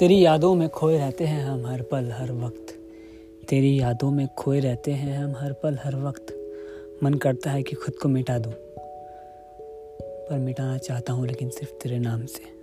तेरी यादों में खोए रहते हैं हम हर पल, हर वक्त। तेरी यादों में खोए रहते हैं हम हर पल, हर वक्त। मन करता है कि खुद को मिटा दूँ, पर मिटाना चाहता हूँ लेकिन सिर्फ़ तेरे नाम से।